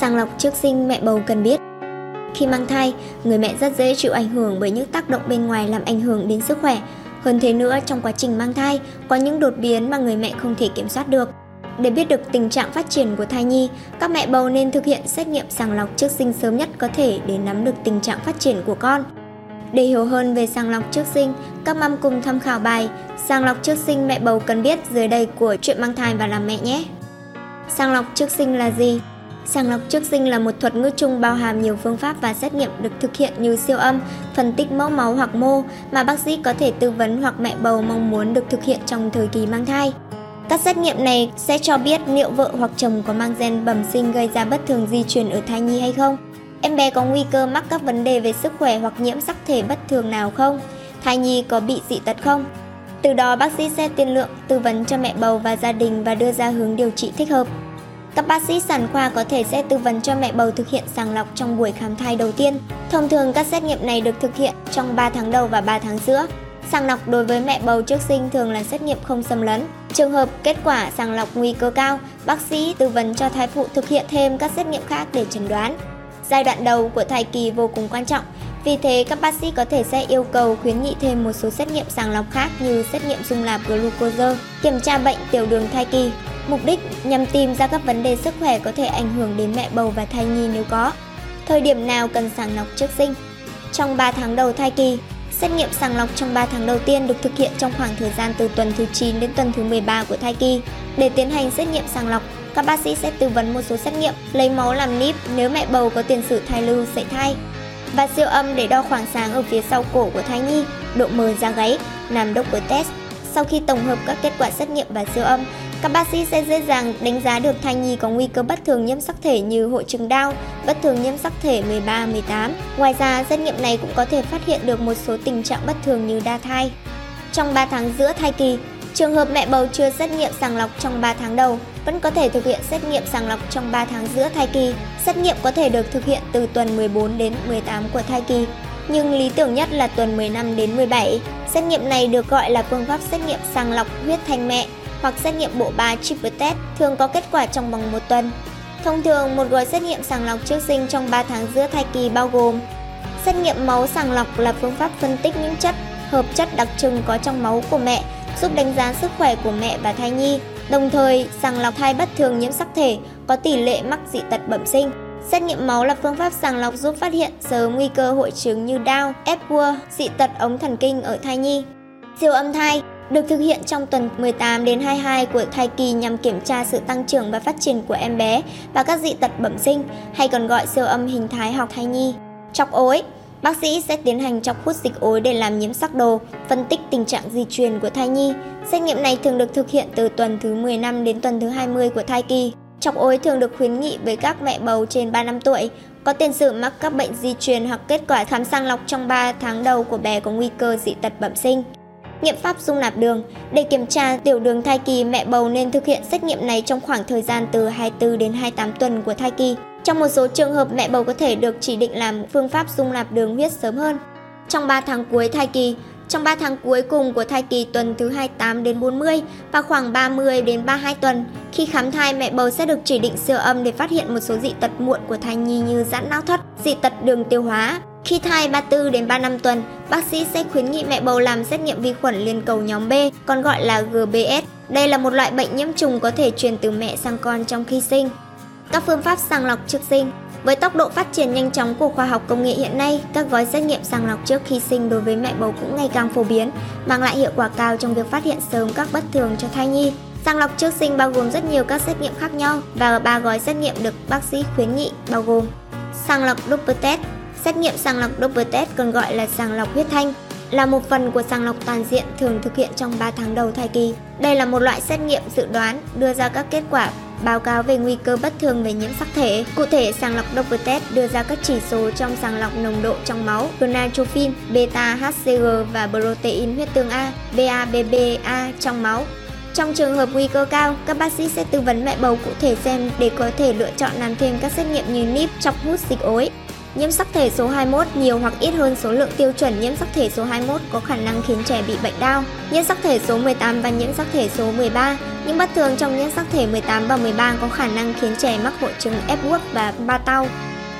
Sàng lọc trước sinh mẹ bầu cần biết Khi mang thai, người mẹ rất dễ chịu ảnh hưởng bởi những tác động bên ngoài làm ảnh hưởng đến sức khỏe. Hơn thế nữa, trong quá trình mang thai, có những đột biến mà người mẹ không thể kiểm soát được. Để biết được tình trạng phát triển của thai nhi, các mẹ bầu nên thực hiện xét nghiệm sàng lọc trước sinh sớm nhất có thể để nắm được tình trạng phát triển của con. Để hiểu hơn về sàng lọc trước sinh, các mâm cùng tham khảo bài Sàng lọc trước sinh mẹ bầu cần biết dưới đây của chuyện mang thai và làm mẹ nhé. Sàng lọc trước sinh là gì? Sàng lọc trước sinh là một thuật ngữ chung bao hàm nhiều phương pháp và xét nghiệm được thực hiện như siêu âm, phân tích mẫu máu hoặc mô mà bác sĩ có thể tư vấn hoặc mẹ bầu mong muốn được thực hiện trong thời kỳ mang thai. Các xét nghiệm này sẽ cho biết liệu vợ hoặc chồng có mang gen bẩm sinh gây ra bất thường di truyền ở thai nhi hay không. Em bé có nguy cơ mắc các vấn đề về sức khỏe hoặc nhiễm sắc thể bất thường nào không? Thai nhi có bị dị tật không? Từ đó bác sĩ sẽ tiên lượng, tư vấn cho mẹ bầu và gia đình và đưa ra hướng điều trị thích hợp. Các bác sĩ sản khoa có thể sẽ tư vấn cho mẹ bầu thực hiện sàng lọc trong buổi khám thai đầu tiên. Thông thường các xét nghiệm này được thực hiện trong 3 tháng đầu và 3 tháng giữa. Sàng lọc đối với mẹ bầu trước sinh thường là xét nghiệm không xâm lấn. Trường hợp kết quả sàng lọc nguy cơ cao, bác sĩ tư vấn cho thai phụ thực hiện thêm các xét nghiệm khác để chẩn đoán. Giai đoạn đầu của thai kỳ vô cùng quan trọng, vì thế các bác sĩ có thể sẽ yêu cầu khuyến nghị thêm một số xét nghiệm sàng lọc khác như xét nghiệm dung nạp glucose, kiểm tra bệnh tiểu đường thai kỳ, mục đích nhằm tìm ra các vấn đề sức khỏe có thể ảnh hưởng đến mẹ bầu và thai nhi nếu có. Thời điểm nào cần sàng lọc trước sinh? Trong 3 tháng đầu thai kỳ, Xét nghiệm sàng lọc trong 3 tháng đầu tiên được thực hiện trong khoảng thời gian từ tuần thứ 9 đến tuần thứ 13 của thai kỳ. Để tiến hành xét nghiệm sàng lọc, các bác sĩ sẽ tư vấn một số xét nghiệm lấy máu làm níp nếu mẹ bầu có tiền sử thai lưu sảy thai và siêu âm để đo khoảng sáng ở phía sau cổ của thai nhi, độ mờ da gáy, làm của test. Sau khi tổng hợp các kết quả xét nghiệm và siêu âm, các bác sĩ sẽ dễ dàng đánh giá được thai nhi có nguy cơ bất thường nhiễm sắc thể như hội chứng đau, bất thường nhiễm sắc thể 13, 18. Ngoài ra, xét nghiệm này cũng có thể phát hiện được một số tình trạng bất thường như đa thai. Trong 3 tháng giữa thai kỳ, trường hợp mẹ bầu chưa xét nghiệm sàng lọc trong 3 tháng đầu, vẫn có thể thực hiện xét nghiệm sàng lọc trong 3 tháng giữa thai kỳ. Xét nghiệm có thể được thực hiện từ tuần 14 đến 18 của thai kỳ, nhưng lý tưởng nhất là tuần 15 đến 17. Xét nghiệm này được gọi là phương pháp xét nghiệm sàng lọc huyết thanh mẹ hoặc xét nghiệm bộ ba triple test thường có kết quả trong vòng một tuần. Thông thường, một gói xét nghiệm sàng lọc trước sinh trong 3 tháng giữa thai kỳ bao gồm Xét nghiệm máu sàng lọc là phương pháp phân tích những chất, hợp chất đặc trưng có trong máu của mẹ, giúp đánh giá sức khỏe của mẹ và thai nhi. Đồng thời, sàng lọc thai bất thường nhiễm sắc thể có tỷ lệ mắc dị tật bẩm sinh. Xét nghiệm máu là phương pháp sàng lọc giúp phát hiện sớm nguy cơ hội chứng như đau, Epworth, dị tật ống thần kinh ở thai nhi. Siêu âm thai được thực hiện trong tuần 18 đến 22 của thai kỳ nhằm kiểm tra sự tăng trưởng và phát triển của em bé và các dị tật bẩm sinh hay còn gọi siêu âm hình thái học thai nhi. Chọc ối Bác sĩ sẽ tiến hành chọc hút dịch ối để làm nhiễm sắc đồ, phân tích tình trạng di truyền của thai nhi. Xét nghiệm này thường được thực hiện từ tuần thứ 15 đến tuần thứ 20 của thai kỳ. Chọc ối thường được khuyến nghị với các mẹ bầu trên 3 năm tuổi, có tiền sử mắc các bệnh di truyền hoặc kết quả khám sàng lọc trong 3 tháng đầu của bé có nguy cơ dị tật bẩm sinh. Nghiệm pháp dung nạp đường Để kiểm tra tiểu đường thai kỳ, mẹ bầu nên thực hiện xét nghiệm này trong khoảng thời gian từ 24 đến 28 tuần của thai kỳ. Trong một số trường hợp, mẹ bầu có thể được chỉ định làm phương pháp dung nạp đường huyết sớm hơn. Trong 3 tháng cuối thai kỳ, trong 3 tháng cuối cùng của thai kỳ tuần thứ 28 đến 40 và khoảng 30 đến 32 tuần, khi khám thai mẹ bầu sẽ được chỉ định siêu âm để phát hiện một số dị tật muộn của thai nhi như giãn não thất, dị tật đường tiêu hóa. Khi thai 34 đến 35 tuần, bác sĩ sẽ khuyến nghị mẹ bầu làm xét nghiệm vi khuẩn liên cầu nhóm B, còn gọi là GBS. Đây là một loại bệnh nhiễm trùng có thể truyền từ mẹ sang con trong khi sinh. Các phương pháp sàng lọc trước sinh với tốc độ phát triển nhanh chóng của khoa học công nghệ hiện nay, các gói xét nghiệm sàng lọc trước khi sinh đối với mẹ bầu cũng ngày càng phổ biến, mang lại hiệu quả cao trong việc phát hiện sớm các bất thường cho thai nhi. Sàng lọc trước sinh bao gồm rất nhiều các xét nghiệm khác nhau và ba gói xét nghiệm được bác sĩ khuyến nghị bao gồm sàng lọc Doppler test, xét nghiệm sàng lọc Doppler test còn gọi là sàng lọc huyết thanh là một phần của sàng lọc toàn diện thường thực hiện trong 3 tháng đầu thai kỳ. Đây là một loại xét nghiệm dự đoán đưa ra các kết quả báo cáo về nguy cơ bất thường về nhiễm sắc thể. Cụ thể, sàng lọc Doppler test đưa ra các chỉ số trong sàng lọc nồng độ trong máu, gonadotropin, beta HCG và protein huyết tương A, BABBA trong máu. Trong trường hợp nguy cơ cao, các bác sĩ sẽ tư vấn mẹ bầu cụ thể xem để có thể lựa chọn làm thêm các xét nghiệm như níp, chọc hút dịch ối. Nhiễm sắc thể số 21 nhiều hoặc ít hơn số lượng tiêu chuẩn nhiễm sắc thể số 21 có khả năng khiến trẻ bị bệnh đau. Nhiễm sắc thể số 18 và nhiễm sắc thể số 13. Những bất thường trong nhiễm sắc thể 18 và 13 có khả năng khiến trẻ mắc hội chứng Epworth và ba tau.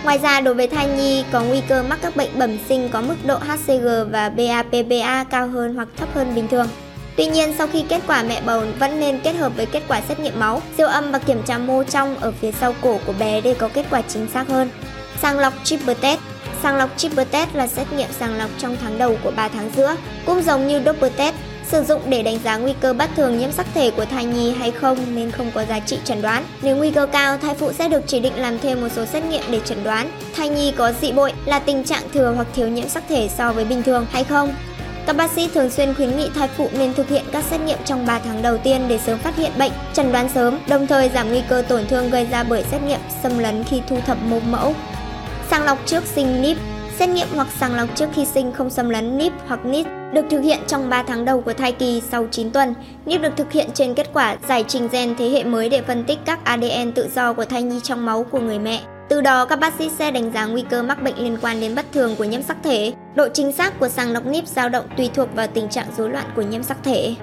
Ngoài ra, đối với thai nhi có nguy cơ mắc các bệnh bẩm sinh có mức độ HCG và BAPBA cao hơn hoặc thấp hơn bình thường. Tuy nhiên, sau khi kết quả mẹ bầu vẫn nên kết hợp với kết quả xét nghiệm máu, siêu âm và kiểm tra mô trong ở phía sau cổ của bé để có kết quả chính xác hơn. Sàng lọc triple test Sàng lọc triple test là xét nghiệm sàng lọc trong tháng đầu của 3 tháng giữa, cũng giống như double test, sử dụng để đánh giá nguy cơ bất thường nhiễm sắc thể của thai nhi hay không nên không có giá trị chẩn đoán. Nếu nguy cơ cao, thai phụ sẽ được chỉ định làm thêm một số xét nghiệm để chẩn đoán thai nhi có dị bội là tình trạng thừa hoặc thiếu nhiễm sắc thể so với bình thường hay không. Các bác sĩ thường xuyên khuyến nghị thai phụ nên thực hiện các xét nghiệm trong 3 tháng đầu tiên để sớm phát hiện bệnh, chẩn đoán sớm, đồng thời giảm nguy cơ tổn thương gây ra bởi xét nghiệm xâm lấn khi thu thập mô mẫu. Sàng lọc trước sinh NIP Xét nghiệm hoặc sàng lọc trước khi sinh không xâm lấn NIP hoặc NIT được thực hiện trong 3 tháng đầu của thai kỳ sau 9 tuần. NIP được thực hiện trên kết quả giải trình gen thế hệ mới để phân tích các ADN tự do của thai nhi trong máu của người mẹ. Từ đó, các bác sĩ sẽ đánh giá nguy cơ mắc bệnh liên quan đến bất thường của nhiễm sắc thể. Độ chính xác của sàng lọc NIP dao động tùy thuộc vào tình trạng rối loạn của nhiễm sắc thể.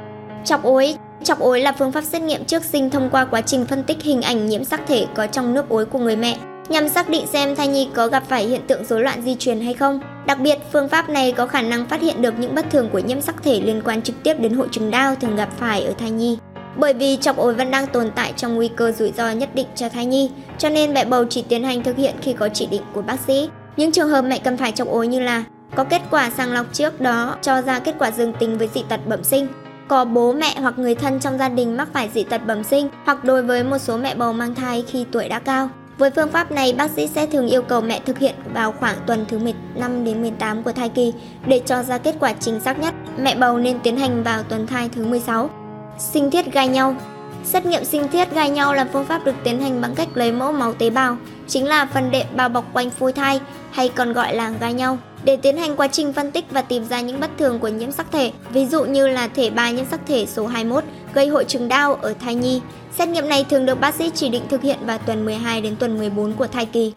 Chọc ối Chọc ối là phương pháp xét nghiệm trước sinh thông qua quá trình phân tích hình ảnh nhiễm sắc thể có trong nước ối của người mẹ nhằm xác định xem thai nhi có gặp phải hiện tượng rối loạn di truyền hay không. Đặc biệt, phương pháp này có khả năng phát hiện được những bất thường của nhiễm sắc thể liên quan trực tiếp đến hội chứng đau thường gặp phải ở thai nhi. Bởi vì chọc ối vẫn đang tồn tại trong nguy cơ rủi ro nhất định cho thai nhi, cho nên mẹ bầu chỉ tiến hành thực hiện khi có chỉ định của bác sĩ. Những trường hợp mẹ cần phải chọc ối như là có kết quả sàng lọc trước đó cho ra kết quả dương tính với dị tật bẩm sinh, có bố mẹ hoặc người thân trong gia đình mắc phải dị tật bẩm sinh hoặc đối với một số mẹ bầu mang thai khi tuổi đã cao. Với phương pháp này, bác sĩ sẽ thường yêu cầu mẹ thực hiện vào khoảng tuần thứ 15 đến 18 của thai kỳ để cho ra kết quả chính xác nhất. Mẹ bầu nên tiến hành vào tuần thai thứ 16. Sinh thiết gai nhau Xét nghiệm sinh thiết gai nhau là phương pháp được tiến hành bằng cách lấy mẫu máu tế bào, chính là phần đệm bao bọc quanh phôi thai hay còn gọi là gai nhau, để tiến hành quá trình phân tích và tìm ra những bất thường của nhiễm sắc thể, ví dụ như là thể 3 nhiễm sắc thể số 21 gây hội chứng đau ở thai nhi. Xét nghiệm này thường được bác sĩ chỉ định thực hiện vào tuần 12 đến tuần 14 của thai kỳ.